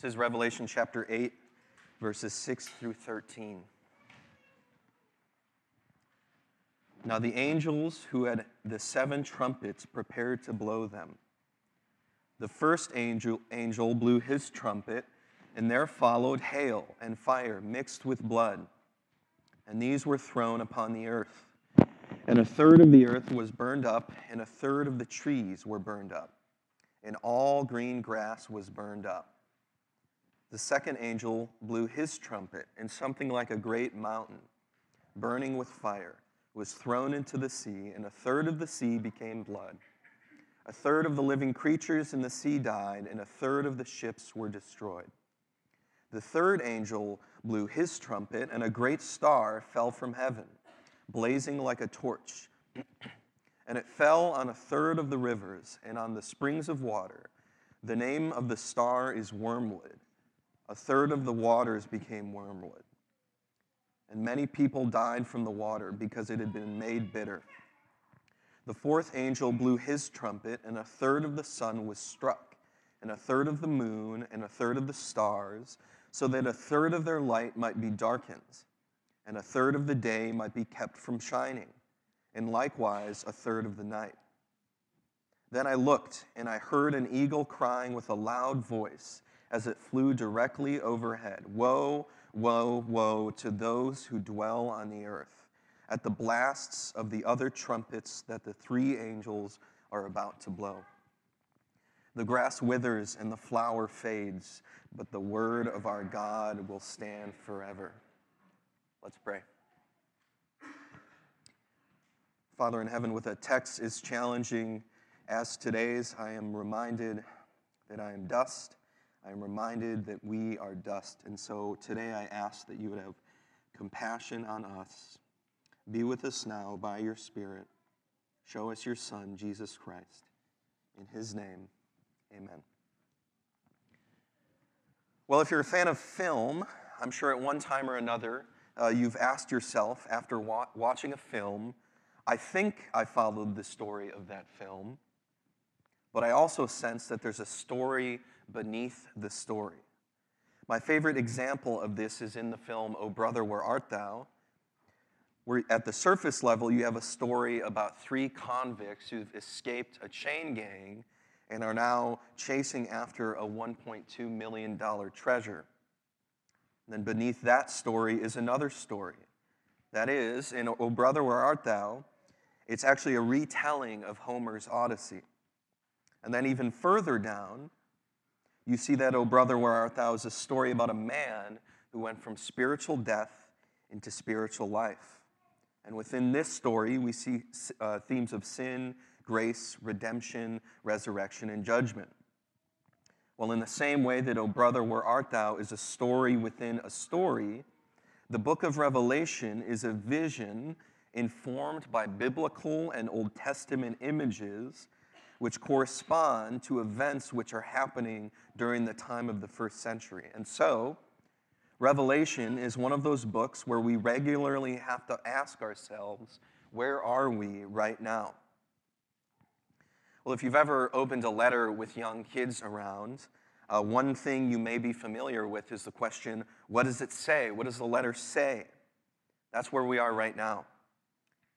This is Revelation chapter 8, verses 6 through 13. Now the angels who had the seven trumpets prepared to blow them. The first angel, angel blew his trumpet, and there followed hail and fire mixed with blood. And these were thrown upon the earth. And a third of the earth was burned up, and a third of the trees were burned up, and all green grass was burned up. The second angel blew his trumpet, and something like a great mountain, burning with fire, was thrown into the sea, and a third of the sea became blood. A third of the living creatures in the sea died, and a third of the ships were destroyed. The third angel blew his trumpet, and a great star fell from heaven blazing like a torch. and it fell on a third of the rivers and on the springs of water. The name of the star is Wormwood. A third of the waters became wormwood. And many people died from the water because it had been made bitter. The fourth angel blew his trumpet, and a third of the sun was struck, and a third of the moon, and a third of the stars, so that a third of their light might be darkened and a third of the day might be kept from shining, and likewise a third of the night. Then I looked, and I heard an eagle crying with a loud voice as it flew directly overhead Woe, woe, woe to those who dwell on the earth, at the blasts of the other trumpets that the three angels are about to blow. The grass withers and the flower fades, but the word of our God will stand forever. Let's pray. Father in heaven, with a text as challenging as today's, I am reminded that I am dust. I am reminded that we are dust. And so today I ask that you would have compassion on us. Be with us now by your Spirit. Show us your Son, Jesus Christ. In his name, amen. Well, if you're a fan of film, I'm sure at one time or another, uh, you've asked yourself after wa- watching a film, I think I followed the story of that film, but I also sense that there's a story beneath the story. My favorite example of this is in the film O Brother, Where Art Thou? Where at the surface level, you have a story about three convicts who've escaped a chain gang and are now chasing after a $1.2 million treasure. And then beneath that story is another story. That is, in O Brother, Where Art Thou? It's actually a retelling of Homer's Odyssey. And then even further down, you see that O Brother, Where Art Thou? is a story about a man who went from spiritual death into spiritual life. And within this story, we see uh, themes of sin, grace, redemption, resurrection, and judgment. Well, in the same way that, O brother, where art thou, is a story within a story, the book of Revelation is a vision informed by biblical and Old Testament images which correspond to events which are happening during the time of the first century. And so, Revelation is one of those books where we regularly have to ask ourselves, where are we right now? Well, if you've ever opened a letter with young kids around, uh, one thing you may be familiar with is the question what does it say? What does the letter say? That's where we are right now.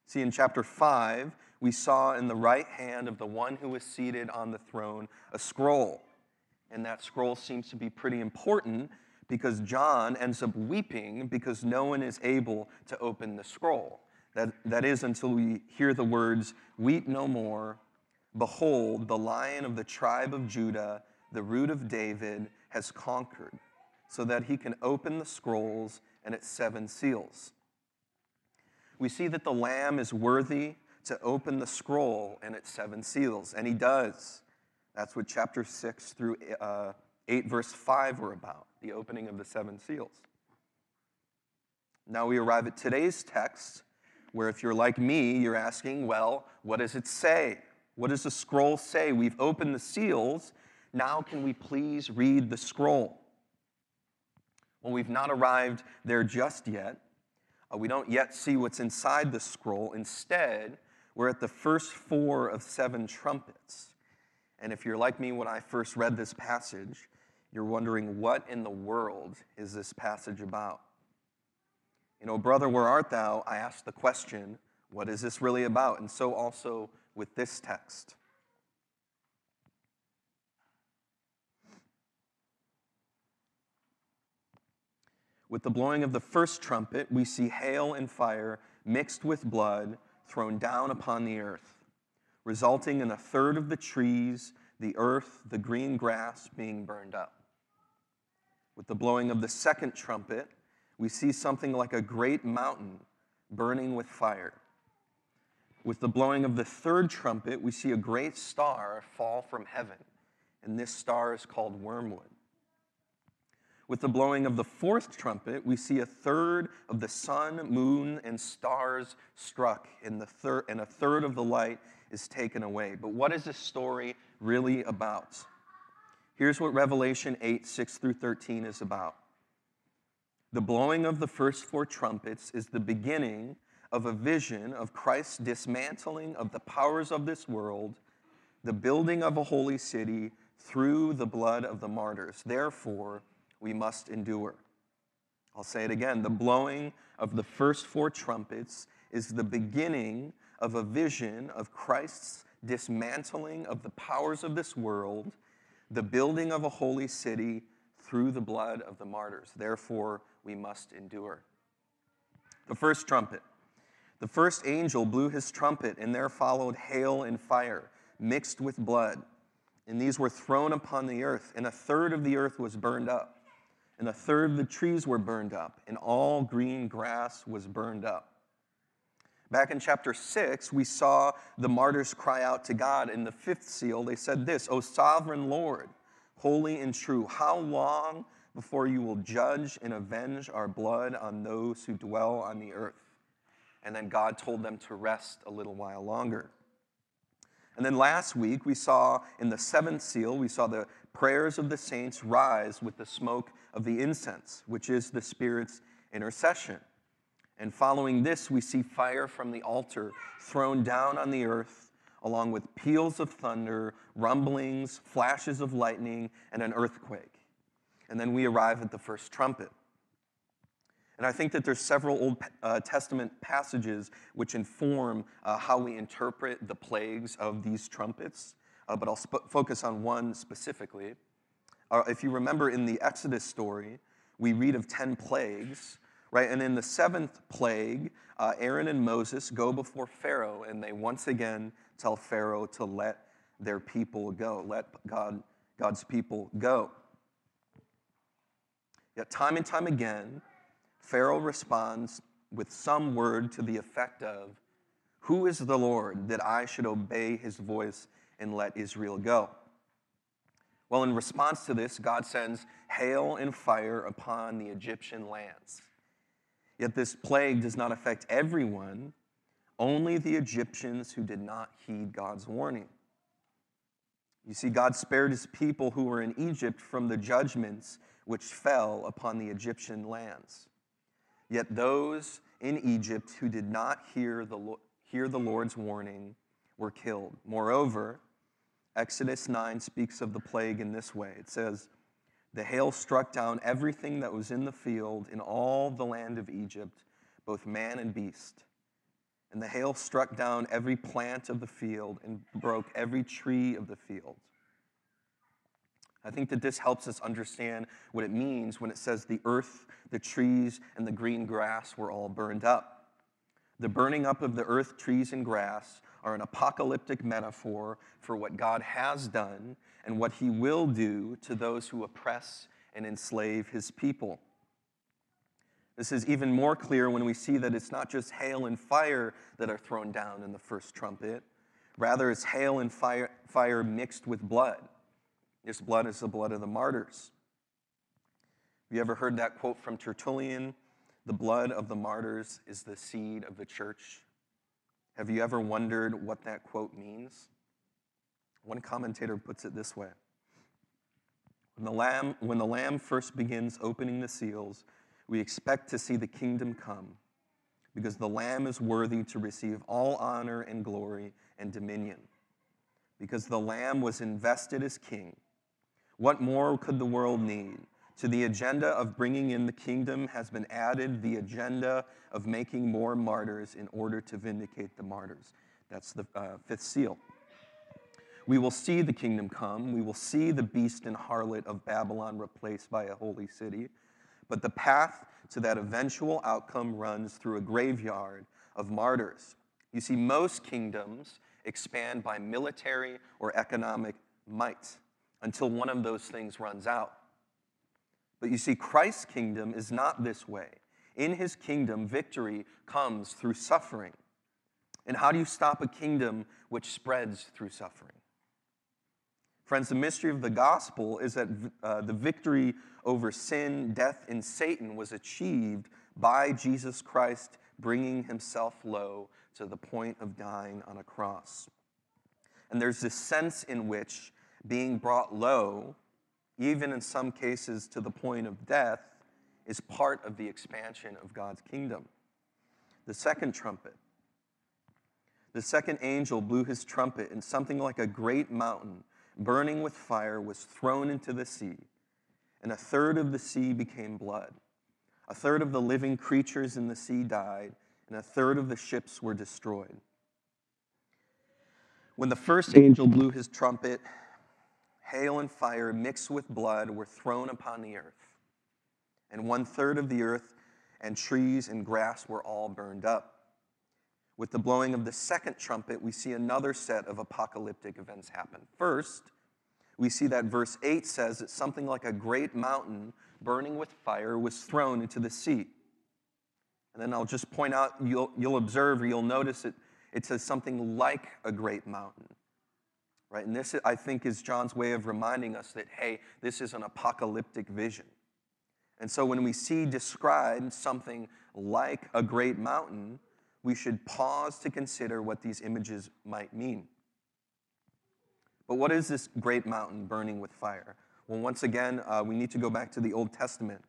See, in chapter 5, we saw in the right hand of the one who was seated on the throne a scroll. And that scroll seems to be pretty important because John ends up weeping because no one is able to open the scroll. That, that is until we hear the words, Weep no more, Behold, the lion of the tribe of Judah, the root of David, has conquered, so that he can open the scrolls and its seven seals. We see that the lamb is worthy to open the scroll and its seven seals, and he does. That's what chapter 6 through uh, 8, verse 5 were about the opening of the seven seals. Now we arrive at today's text, where if you're like me, you're asking, well, what does it say? What does the scroll say? We've opened the seals. Now, can we please read the scroll? Well, we've not arrived there just yet. Uh, we don't yet see what's inside the scroll. Instead, we're at the first four of seven trumpets. And if you're like me when I first read this passage, you're wondering, what in the world is this passage about? You know, brother, where art thou? I ask the question, what is this really about? And so also with this text. With the blowing of the first trumpet, we see hail and fire mixed with blood thrown down upon the earth, resulting in a third of the trees, the earth, the green grass being burned up. With the blowing of the second trumpet, we see something like a great mountain burning with fire. With the blowing of the third trumpet, we see a great star fall from heaven, and this star is called wormwood. With the blowing of the fourth trumpet, we see a third of the sun, moon, and stars struck, and, the thir- and a third of the light is taken away. But what is this story really about? Here's what Revelation 8, 6 through 13 is about. The blowing of the first four trumpets is the beginning of a vision of Christ's dismantling of the powers of this world, the building of a holy city through the blood of the martyrs. Therefore, we must endure. I'll say it again. The blowing of the first four trumpets is the beginning of a vision of Christ's dismantling of the powers of this world, the building of a holy city through the blood of the martyrs. Therefore, we must endure. The first trumpet. The first angel blew his trumpet, and there followed hail and fire, mixed with blood. And these were thrown upon the earth, and a third of the earth was burned up and a third of the mm. trees were burned up, and all green grass was burned up. Back in chapter 6, we saw the martyrs cry out to God. In the fifth seal, they said this O sovereign Lord, holy and true, how long before you will judge and avenge our blood on those who dwell on the earth? And then God told them to rest a little while longer. And then last week, we saw in the seventh seal, we saw the prayers of the saints rise with the smoke of the incense, which is the Spirit's intercession. And following this, we see fire from the altar thrown down on the earth, along with peals of thunder, rumblings, flashes of lightning, and an earthquake. And then we arrive at the first trumpet. And I think that there's several Old uh, Testament passages which inform uh, how we interpret the plagues of these trumpets uh, but I'll sp- focus on one specifically. Uh, if you remember in the Exodus story, we read of 10 plagues, right? And in the seventh plague, uh, Aaron and Moses go before Pharaoh and they once again tell Pharaoh to let their people go, let God, God's people go. Yet, time and time again, Pharaoh responds with some word to the effect of, Who is the Lord that I should obey his voice and let Israel go. Well, in response to this, God sends hail and fire upon the Egyptian lands. Yet this plague does not affect everyone, only the Egyptians who did not heed God's warning. You see, God spared his people who were in Egypt from the judgments which fell upon the Egyptian lands. Yet those in Egypt who did not hear the, hear the Lord's warning were killed. Moreover, Exodus 9 speaks of the plague in this way it says, The hail struck down everything that was in the field in all the land of Egypt, both man and beast. And the hail struck down every plant of the field and broke every tree of the field. I think that this helps us understand what it means when it says the earth, the trees, and the green grass were all burned up. The burning up of the earth, trees, and grass are an apocalyptic metaphor for what God has done and what he will do to those who oppress and enslave his people. This is even more clear when we see that it's not just hail and fire that are thrown down in the first trumpet. Rather, it's hail and fire, fire mixed with blood. This blood is the blood of the martyrs. Have you ever heard that quote from Tertullian? The blood of the martyrs is the seed of the church. Have you ever wondered what that quote means? One commentator puts it this way when the, lamb, when the Lamb first begins opening the seals, we expect to see the kingdom come because the Lamb is worthy to receive all honor and glory and dominion. Because the Lamb was invested as king, What more could the world need? To the agenda of bringing in the kingdom has been added the agenda of making more martyrs in order to vindicate the martyrs. That's the uh, fifth seal. We will see the kingdom come. We will see the beast and harlot of Babylon replaced by a holy city. But the path to that eventual outcome runs through a graveyard of martyrs. You see, most kingdoms expand by military or economic might until one of those things runs out. But you see, Christ's kingdom is not this way. In his kingdom, victory comes through suffering. And how do you stop a kingdom which spreads through suffering? Friends, the mystery of the gospel is that uh, the victory over sin, death, and Satan was achieved by Jesus Christ bringing himself low to the point of dying on a cross. And there's this sense in which being brought low, even in some cases to the point of death, is part of the expansion of God's kingdom. The second trumpet. The second angel blew his trumpet, and something like a great mountain, burning with fire, was thrown into the sea, and a third of the sea became blood. A third of the living creatures in the sea died, and a third of the ships were destroyed. When the first angel blew his trumpet, hail and fire mixed with blood were thrown upon the earth, and one third of the earth and trees and grass were all burned up. With the blowing of the second trumpet, we see another set of apocalyptic events happen. First, we see that verse 8 says that something like a great mountain burning with fire was thrown into the sea. And then I'll just point out, you'll, you'll observe or you'll notice it, it says something like a great mountain. Right? And this, I think, is John's way of reminding us that, hey, this is an apocalyptic vision. And so when we see described something like a great mountain, we should pause to consider what these images might mean. But what is this great mountain burning with fire? Well, once again, uh, we need to go back to the Old Testament.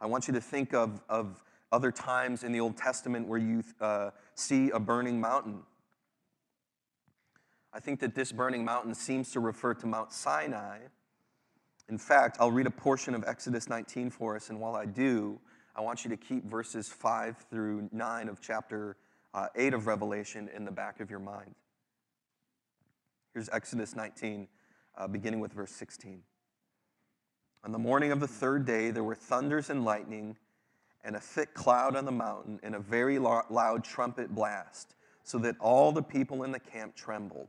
I want you to think of, of other times in the Old Testament where you uh, see a burning mountain. I think that this burning mountain seems to refer to Mount Sinai. In fact, I'll read a portion of Exodus 19 for us, and while I do, I want you to keep verses 5 through 9 of chapter uh, 8 of Revelation in the back of your mind. Here's Exodus 19, uh, beginning with verse 16. On the morning of the third day, there were thunders and lightning and a thick cloud on the mountain, and a very loud trumpet blast, so that all the people in the camp trembled.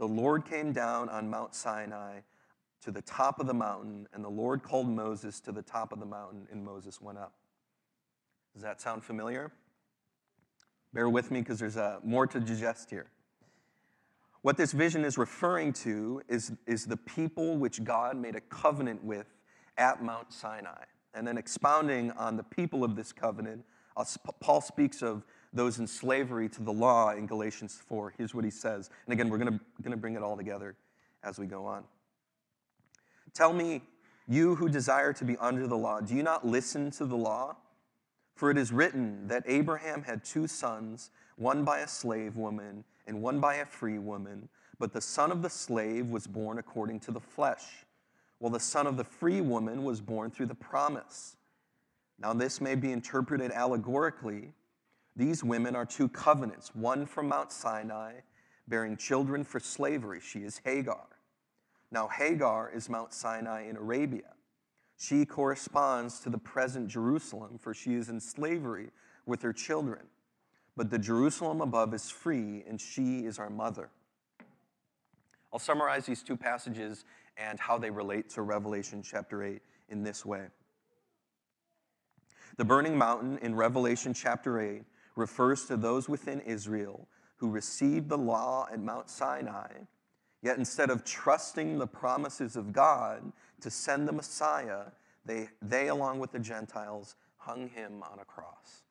The Lord came down on Mount Sinai to the top of the mountain, and the Lord called Moses to the top of the mountain, and Moses went up. Does that sound familiar? Bear with me because there's uh, more to digest here. What this vision is referring to is, is the people which God made a covenant with at Mount Sinai. And then expounding on the people of this covenant, Paul speaks of those in slavery to the law in Galatians 4. Here's what he says. And again, we're going to bring it all together as we go on. Tell me, you who desire to be under the law, do you not listen to the law? For it is written that Abraham had two sons, one by a slave woman and one by a free woman, but the son of the slave was born according to the flesh while the son of the free woman was born through the promise. Now, this may be interpreted allegorically. These women are two covenants, one from Mount Sinai, bearing children for slavery. She is Hagar. Now, Hagar is Mount Sinai in Arabia. She corresponds to the present Jerusalem, for she is in slavery with her children. But the Jerusalem above is free, and she is our mother. I'll summarize these two passages and how they relate to Revelation chapter 8 in this way. The burning mountain in Revelation chapter 8 refers to those within Israel who received the law at Mount Sinai, yet instead of trusting the promises of God, to send the Messiah, they, they along with the Gentiles, hung him on a cross.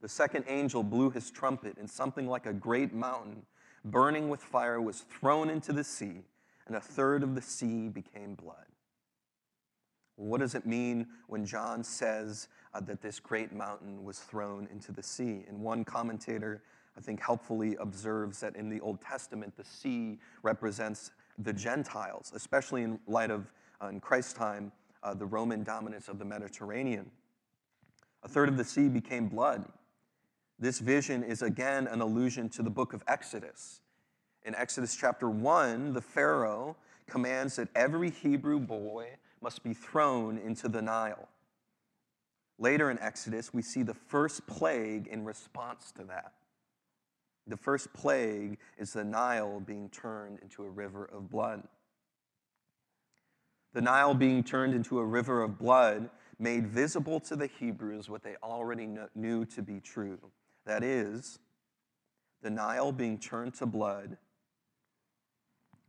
The second angel blew his trumpet, and something like a great mountain, burning with fire, was thrown into the sea, and a third of the sea became blood. What does it mean when John says uh, that this great mountain was thrown into the sea? And one commentator, I think, helpfully observes that in the Old Testament, the sea represents the Gentiles, especially in light of, uh, in Christ's time, uh, the Roman dominance of the Mediterranean. A third of the sea became blood. This vision is again an allusion to the book of Exodus. In Exodus chapter 1, the Pharaoh commands that every Hebrew boy must be thrown into the Nile. Later in Exodus, we see the first plague in response to that. The first plague is the Nile being turned into a river of blood. The Nile being turned into a river of blood made visible to the Hebrews what they already knew to be true. That is, the Nile being turned to blood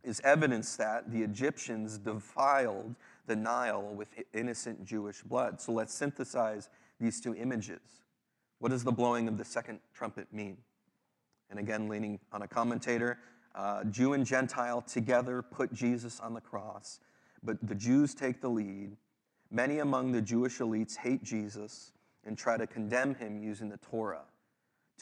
is evidence that the Egyptians defiled the Nile with innocent Jewish blood. So let's synthesize these two images. What does the blowing of the second trumpet mean? And again, leaning on a commentator, uh, Jew and Gentile together put Jesus on the cross, but the Jews take the lead. Many among the Jewish elites hate Jesus and try to condemn him using the Torah.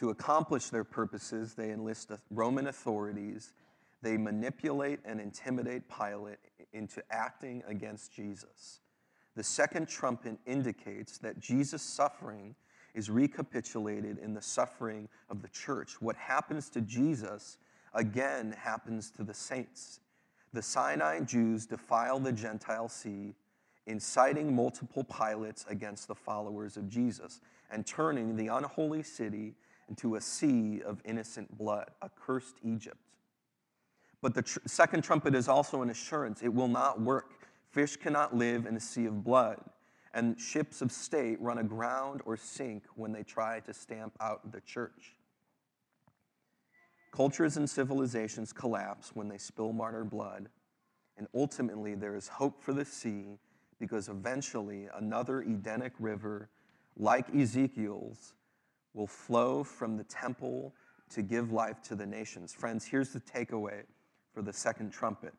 To accomplish their purposes, they enlist Roman authorities they manipulate and intimidate Pilate into acting against Jesus. The second trumpet indicates that Jesus' suffering is recapitulated in the suffering of the church. What happens to Jesus again happens to the saints. The Sinai Jews defile the Gentile sea, inciting multiple Pilates against the followers of Jesus and turning the unholy city into a sea of innocent blood, a cursed Egypt. But the tr- second trumpet is also an assurance it will not work. Fish cannot live in a sea of blood, and ships of state run aground or sink when they try to stamp out the church. Cultures and civilizations collapse when they spill martyr blood, and ultimately there is hope for the sea because eventually another Edenic river, like Ezekiel's, will flow from the temple to give life to the nations. Friends, here's the takeaway for the second trumpet.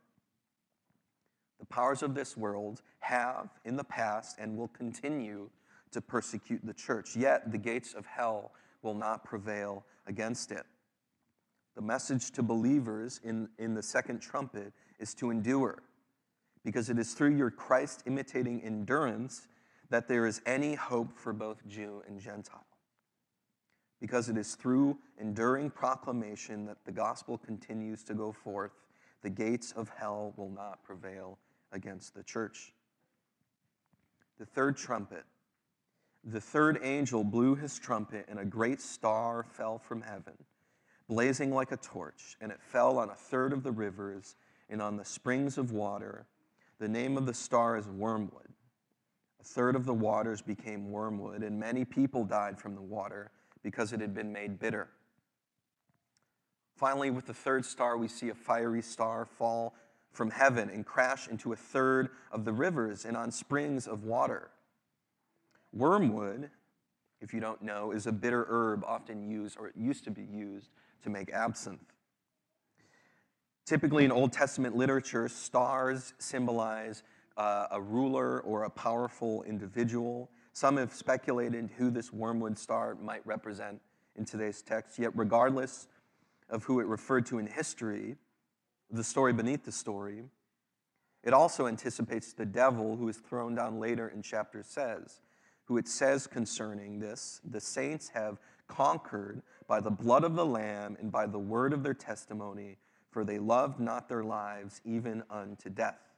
The powers of this world have in the past and will continue to persecute the church, yet the gates of hell will not prevail against it. The message to believers in, in the second trumpet is to endure, because it is through your Christ imitating endurance that there is any hope for both Jew and Gentile. Because it is through enduring proclamation that the gospel continues to go forth the gates of hell will not prevail against the church. The third trumpet. The third angel blew his trumpet, and a great star fell from heaven, blazing like a torch, and it fell on a third of the rivers and on the springs of water. The name of the star is Wormwood. A third of the waters became wormwood, and many people died from the water because it had been made bitter. Finally, with the third star, we see a fiery star fall from heaven and crash into a third of the rivers and on springs of water. Wormwood, if you don't know, is a bitter herb often used, or it used to be used, to make absinthe. Typically, in Old Testament literature, stars symbolize uh, a ruler or a powerful individual. Some have speculated who this wormwood star might represent in today's text, yet, regardless of who it referred to in history, the story beneath the story, it also anticipates the devil who is thrown down later in chapter says, who it says concerning this, the saints have conquered by the blood of the Lamb and by the word of their testimony, for they loved not their lives even unto death.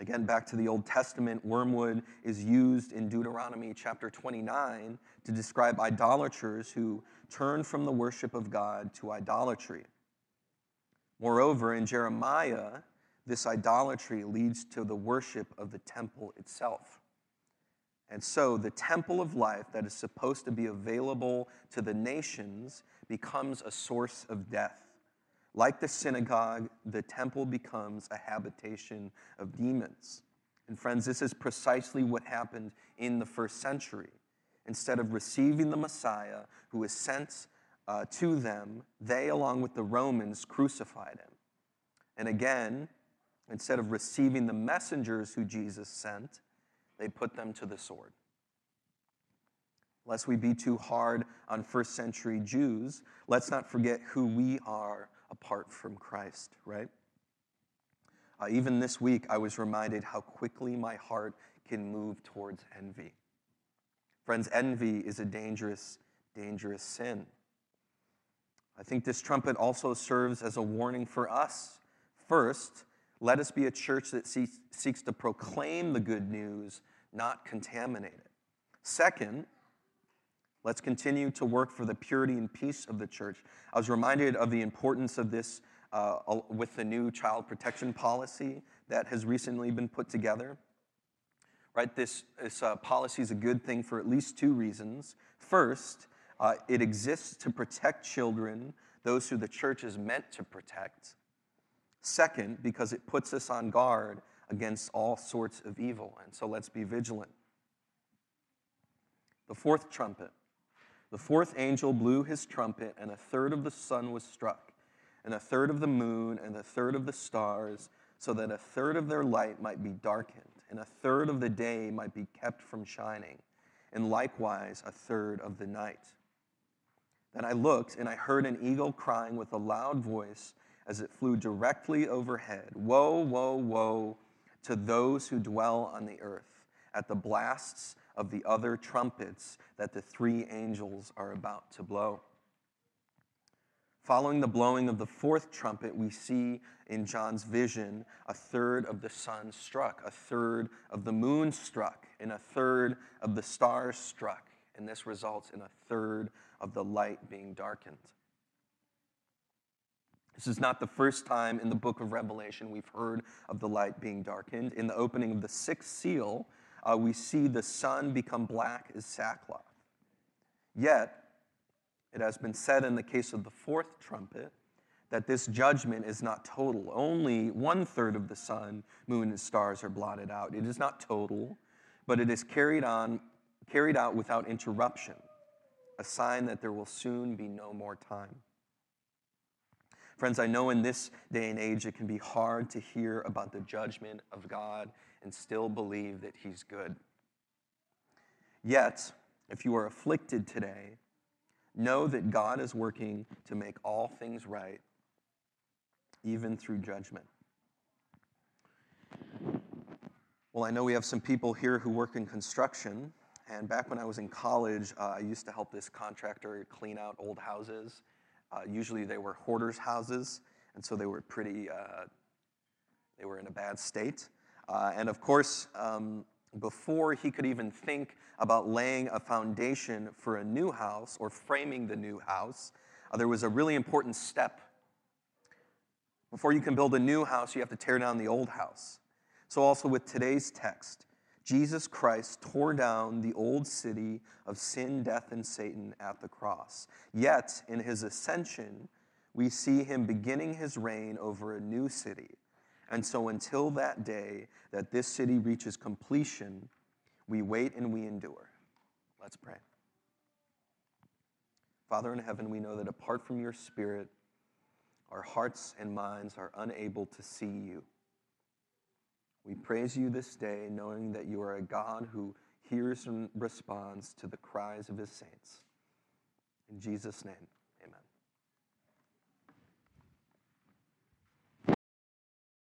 Again, back to the Old Testament, wormwood is used in Deuteronomy chapter 29 to describe idolaters who turn from the worship of God to idolatry. Moreover, in Jeremiah, this idolatry leads to the worship of the temple itself. And so, the temple of life that is supposed to be available to the nations becomes a source of death. Like the synagogue, the temple becomes a habitation of demons. And friends, this is precisely what happened in the first century. Instead of receiving the Messiah who was sent uh, to them, they, along with the Romans, crucified him. And again, instead of receiving the messengers who Jesus sent, they put them to the sword. Lest we be too hard on first century Jews, let's not forget who we are apart from Christ, right? Uh, even this week, I was reminded how quickly my heart can move towards envy. Friends, envy is a dangerous, dangerous sin. I think this trumpet also serves as a warning for us. First, let us be a church that seeks to proclaim the good news, not contaminate it. Second, let's continue to work for the purity and peace of the church. I was reminded of the importance of this uh, with the new child protection policy that has recently been put together. Right, this, this uh, policy is a good thing for at least two reasons. First, uh, it exists to protect children, those who the church is meant to protect. Second, because it puts us on guard against all sorts of evil. And so let's be vigilant. The fourth trumpet. The fourth angel blew his trumpet, and a third of the sun was struck, and a third of the moon, and a third of the stars, so that a third of their light might be darkened, and a third of the day might be kept from shining, and likewise a third of the night. Then I looked, and I heard an eagle crying with a loud voice as it flew directly overhead Woe, woe, woe to those who dwell on the earth at the blasts of the other trumpets that the three angels are about to blow. Following the blowing of the fourth trumpet, we see in John's vision a third of the sun struck, a third of the moon struck, and a third of the stars struck. And this results in a third of the light being darkened. This is not the first time in the book of Revelation we've heard of the light being darkened. In the opening of the sixth seal, uh, we see the sun become black as sackcloth. Yet, it has been said in the case of the fourth trumpet that this judgment is not total. Only one third of the sun, moon, and stars are blotted out. It is not total, but it is carried on, carried out without interruption, a sign that there will soon be no more time. Friends, I know in this day and age it can be hard to hear about the judgment of God and still believe that He's good. Yet, if you are afflicted today, know that God is working to make all things right, even through judgment. Well, I know we have some people here who work in construction, and back when I was in college, uh, I used to help this contractor clean out old houses uh, usually they were hoarders' houses, and so they were pretty, uh, they were in a bad state. Uh, and of course, um, before he could even think about laying a foundation for a new house or framing the new house, uh, there was a really important step. Before you can build a new house, you have to tear down the old house. So, also with today's text, Jesus Christ tore down the old city of sin, death, and Satan at the cross. Yet, in his ascension, we see him beginning his reign over a new city. And so, until that day that this city reaches completion, we wait and we endure. Let's pray. Father in heaven, we know that apart from your Spirit, our hearts and minds are unable to see you. We praise you this day, knowing that you are a God who hears and responds to the cries of his saints. In Jesus' name.